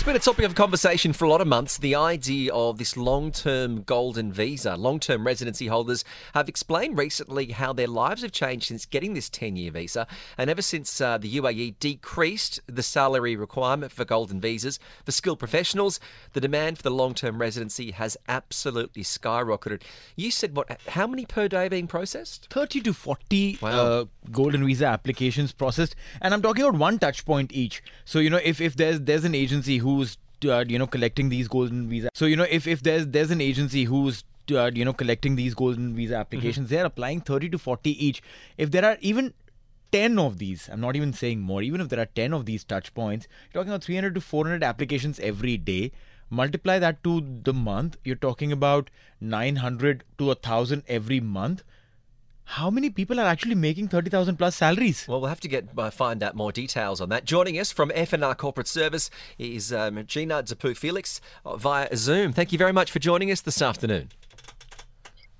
It's been a topic of conversation for a lot of months. The idea of this long term golden visa. Long term residency holders have explained recently how their lives have changed since getting this 10 year visa. And ever since uh, the UAE decreased the salary requirement for golden visas for skilled professionals, the demand for the long term residency has absolutely skyrocketed. You said, what? How many per day being processed? 30 to 40 Wow. uh, golden visa applications processed and i'm talking about one touch point each so you know if, if there's there's an agency who's uh, you know collecting these golden visa. So you know if, if there's there's an agency who's uh, you know collecting these golden visa applications they're applying 30 to 40 each. If there are even 10 of these i'm not even saying more even if there are 10 of these touch points you're talking about 300 to 400 applications every day. Multiply that to the month you're talking about 900 to 1000 every month how many people are actually making 30,000 plus salaries? Well, we'll have to get uh, find out more details on that. Joining us from FNR Corporate Service is um, Gina Deepu Felix uh, via Zoom. Thank you very much for joining us this afternoon.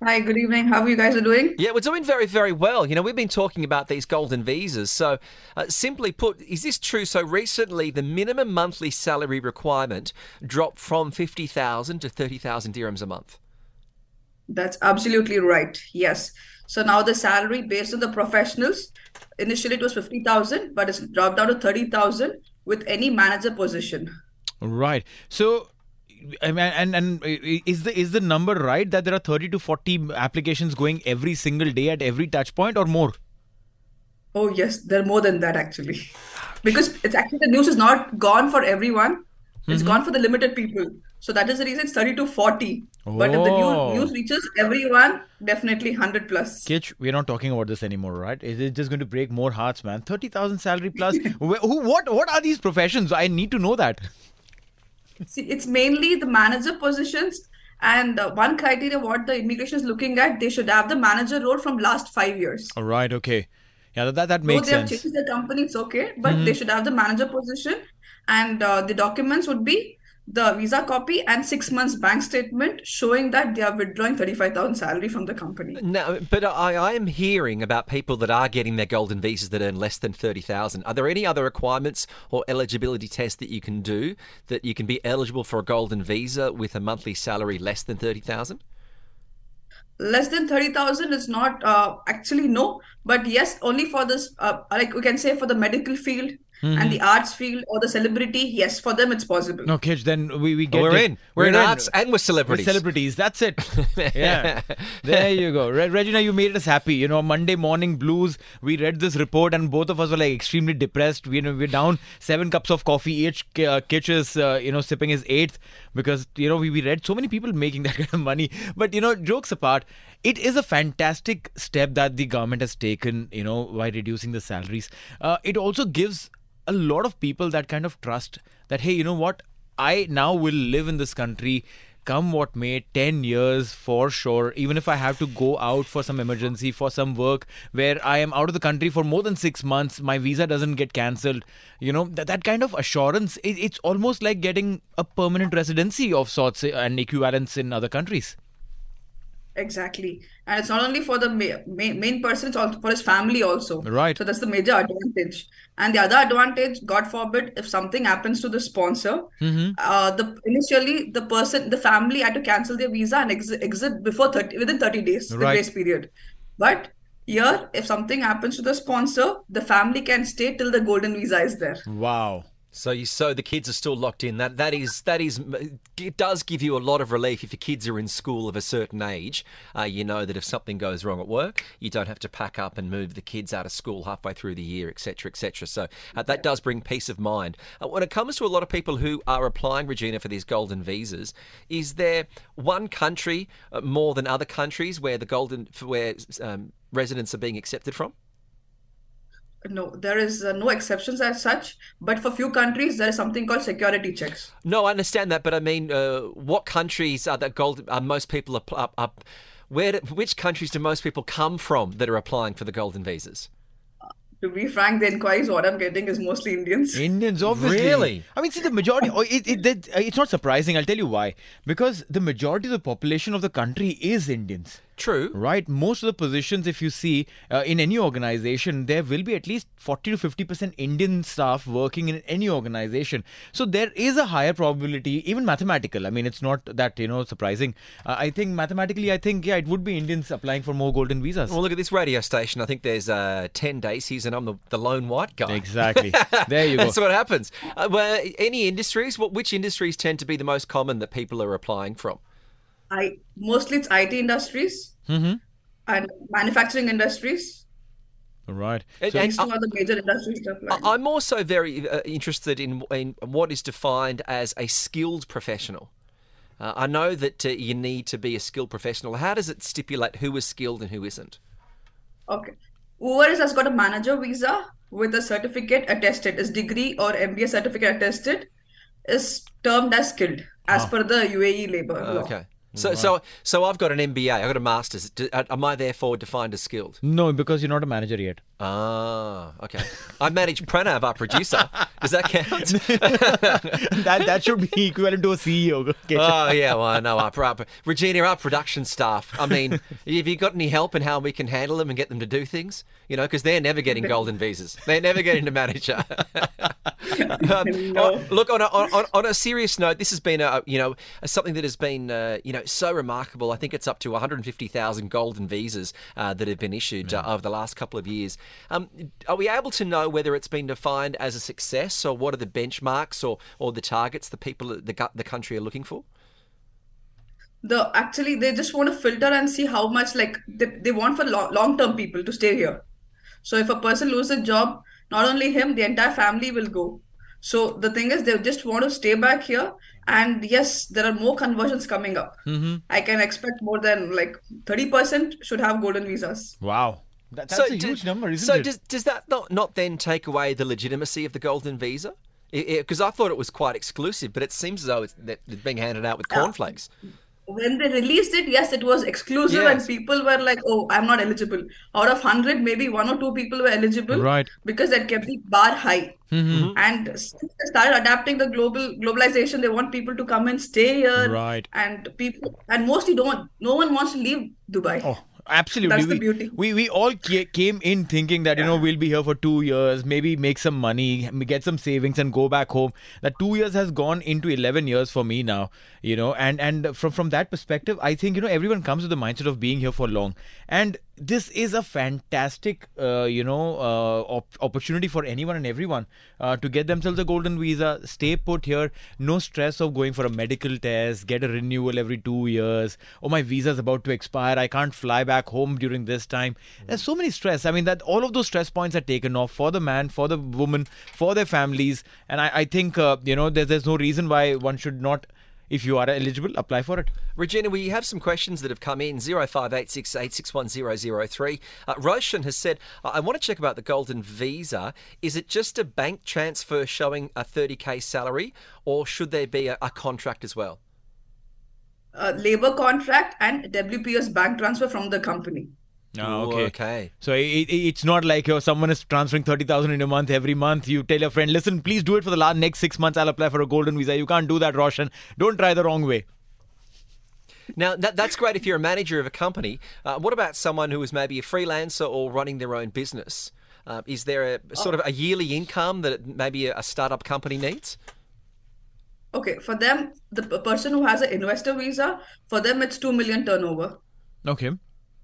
Hi, good evening. How are you guys doing? Yeah, we're doing very, very well. You know, we've been talking about these golden visas. So, uh, simply put, is this true? So, recently, the minimum monthly salary requirement dropped from 50,000 to 30,000 dirhams a month. That's absolutely right. Yes. So now the salary based on the professionals, initially it was 50,000, but it's dropped down to 30,000 with any manager position. Right. So, I mean, and and is the is the number right that there are 30 to 40 applications going every single day at every touch point or more? Oh, yes, there are more than that actually. Because it's actually the news is not gone for everyone. It's mm-hmm. gone for the limited people. So that is the reason it's 30 to 40. But if the Oh. new, news reaches everyone, definitely 100 plus. Kitch, we're not talking about this anymore, right? Is it just going to break more hearts, man? 30,000 salary plus. Who, what, what are these professions? I need to know that. See, it's mainly the manager positions. And uh, one criteria what the immigration is looking at, they should have the manager role from last five years. All right, okay. Yeah, that, that, that makes they have sense. changed the company, it's okay, but they should have the manager position, and uh, the documents would be the visa copy and six months bank statement showing that they are withdrawing 35,000 salary from the company. No, but I, I am hearing about people that are getting their golden visas that earn less than 30,000. Are there any other requirements or eligibility tests that you can do that you can be eligible for a golden visa with a monthly salary less than 30,000? Less than 30,000 is not uh, actually no, but yes, only for this, uh, like we can say for the medical field and the arts field or the celebrity, yes, for them it's possible. No, Kitch, then we, we get we're it. in. We're, in arts and we're We're celebrities. celebrities. That's it. yeah. There you go. Re- Regina, you made us happy. You know, Monday morning blues. We read this report and both of us were like extremely depressed. We, you know, we're down seven cups of coffee. Each uh, Kitch is, uh, you know, sipping his eighth because, you know, we, we read so many people making that kind of money. But, you know, jokes apart, it is a fantastic step that the government has taken, you know, by reducing the salaries. Uh, it also gives a lot of people that kind of trust that, hey, you know what? I now will live in this country come what may, 10 years for sure, even if I have to go out for some emergency, for some work where I am out of the country for more than six months, my visa doesn't get cancelled. You know, that, that kind of assurance, it, it's almost like getting a permanent residency of sorts and equivalents in other countries. Exactly. And it's not only for the ma- ma- main person, it's also for his family also. Right. So that's the major advantage. And the other advantage, God forbid, if something happens to the sponsor, Mm-hmm. uh, the initially the person, the family had to cancel their visa and exit, exit before 30, within 30 days, right. the grace period. But here, if something happens to the sponsor, the family can stay till the golden visa is there. Wow. So you so the kids are still locked in. That that is that is it does give you a lot of relief if your kids are in school of a certain age. Uh, you know that if something goes wrong at work, you don't have to pack up and move the kids out of school halfway through the year, etc., etc. So uh, that does bring peace of mind. Uh, when it comes to a lot of people who are applying, Regina, for these golden visas, is there one country uh, more than other countries where the golden where um, residents are being accepted from? No, there is uh, no exceptions as such. But for few countries, there is something called security checks. No, I understand that, but I mean, uh, what countries are that gold? Are most people up? up, up where? Do, which countries do most people come from that are applying for the golden visas? To be frank, the inquiries what I'm getting is mostly Indians. Indians, obviously. Really? I mean, see, the majority. oh, it, it, that, uh, it's not surprising. I'll tell you why. Because the majority of the population of the country is Indians. True. Right? Most of the positions, if you see uh, in any organization, there will be at least 40 to 50% Indian staff working in any organization. So there is a higher probability, even mathematical. I mean, it's not that, you know, surprising. Uh, I think mathematically, I think, yeah, it would be Indians applying for more golden visas. Well, look at this radio station. I think there's uh, ten days and I'm the, the lone white guy. Exactly. There you go. That's what happens. Uh, well, any industries? What which industries tend to be the most common that people are applying from? I mostly it's IT industries Mm-hmm. and manufacturing industries. Right. And- So- and These two are the major industries to. I- I'm also very uh, interested in, in what is defined as a skilled professional. Uh, I know that uh, you need to be a skilled professional. How does it stipulate who is skilled and who isn't? Okay. Whoever has got a manager visa with a certificate attested, is degree or MBA certificate attested, is termed as skilled as per the UAE labor law. Okay. So, so, so I've got an MBA. I've got a master's. Am I therefore defined as skilled? no, because you're not a manager yet. Ah, okay. I manage Pranav, our producer. Does that count? that that should be equivalent to a CEO. Okay. oh yeah, well I know our, our Regina, our production staff. I mean, have you got any help in how we can handle them and get them to do things? You know, because they're never getting golden visas. They're never getting to manager. um, oh, look, on a, on, on a serious note, this has been a you know something that has been uh, you know so remarkable. I think it's up to 150,000 golden visas uh, that have been issued uh, over the last couple of years. Um, are we able to know whether it's been defined as a success, or what are the benchmarks or or the targets the people the the country are looking for? The actually they just want to filter and see how much like they, they want for long long term people to stay here. So if a person loses a job, not only him, the entire family will go. So the thing is, they just want to stay back here. And yes, there are more conversions coming up. I can expect more than like 30% should have golden visas. Wow. That, that's a do- number, isn't so it? does does that not, not then take away the legitimacy of the golden visa? Because I thought it was quite exclusive, but it seems as though it's, it's being handed out with cornflakes. When they released it, yes, it was exclusive, Yes. and people were like, "Oh, I'm not eligible." Out of hundred, maybe one or two people were eligible, Right. Because that kept the bar high. Mm-hmm. And since they started adapting the global globalization, they want people to come and stay here, Right. And people, and mostly don't. No one wants to leave Dubai. Oh, absolutely. That's the we, beauty. we we all came in thinking that you know we'll be here for two years, maybe make some money, get some savings, and go back home. That two years has gone into eleven years for me now. You know, and and from from that perspective, I think you know everyone comes with the mindset of being here for long, and this is a fantastic uh, you know uh, op- opportunity for anyone and everyone uh, to get themselves a golden visa, stay put here, no stress of going for a medical test, get a renewal every two years. Oh, my visa is about to expire. I can't fly back home during this time. There's so many stress. I mean, that all of those stress points are taken off for the man, for the woman, for their families. And I, I think, uh, you know, there's, there's no reason why one should not, if you are eligible, apply for it. Regina, we have some questions that have come in 0586 861003. Uh, Roshan has said, I I want to check about the golden visa. Is it just a bank transfer showing a 30k salary, or should there be a, a contract as well? uh, labor contract and WPS bank transfer from the company. Oh, okay. okay. So it, it, it's not like oh, someone is transferring thirty thousand in a month every month. You tell your friend, listen, please do it for the last next six months. I'll apply for a golden visa. You can't do that, Roshan. Don't try the wrong way. Now, that, that's great if you're a manager of a company. Uh, what about someone who is maybe a freelancer or running their own business? Uh, is there a sort of a yearly income that maybe a, a startup company needs? Okay, for them, the person who has an investor visa, for them it's 2 million turnover. Okay,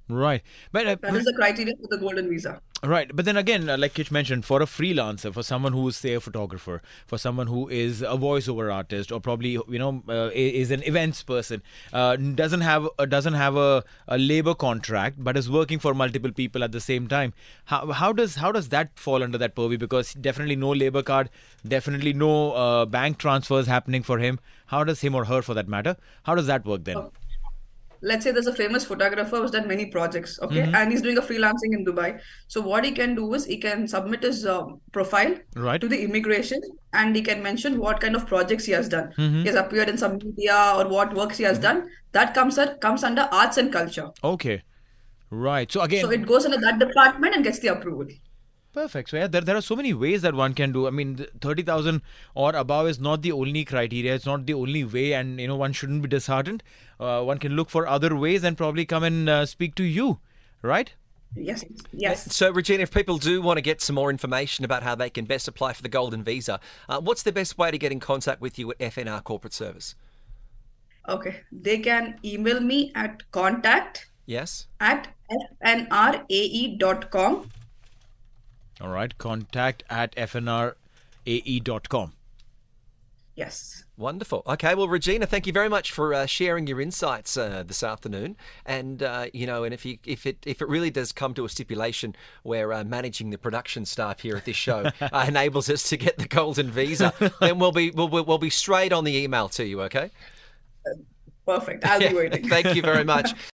right. But uh, That is the criteria for the golden visa. Right, but then again, uh, like Kitch mentioned, for a freelancer, for someone who is say a photographer, for someone who is a voiceover artist, or probably you know uh, is an events person, uh, doesn't have uh, doesn't have a, a labor contract, but is working for multiple people at the same time. How, how does how does that fall under that purview? Because definitely no labor card, definitely no uh, bank transfers happening for him. How does him or her, for that matter, how does that work then? Let's say there's a famous photographer who's done many projects okay Mm-hmm. and he's doing a freelancing in dubai so what he can do is he can submit his uh, profile Right. to the immigration and he can mention what kind of projects he has done Mm-hmm. he has appeared in some media or what works he has done that comes at, comes under arts and culture Okay, right. So again, so it goes under that department and gets the approval Perfect. So yeah, there, there are so many ways that one can do. I mean, th- thirty thousand or above is not the only criteria. It's not the only way, and you know one shouldn't be disheartened. Uh, one can look for other ways and probably come and uh, speak to you, right? yes yes So, Regina, if people do want to get some more information about how they can best apply for the Golden Visa, uh, what's the best way to get in contact with you at FNR Corporate Service? okay they can email me at contact Yes? at fnrae.com All right. Contact at fnrae.com. yes Wonderful. Okay, well, Regina, thank you very much for uh, sharing your insights uh, this afternoon. And uh, you know, and if you if it if it really does come to a stipulation where uh, managing the production staff here at this show uh, enables us to get the golden visa, then we'll be we'll, we'll we'll be straight on the email to you. Okay. perfect i'll be waiting Thank you very much.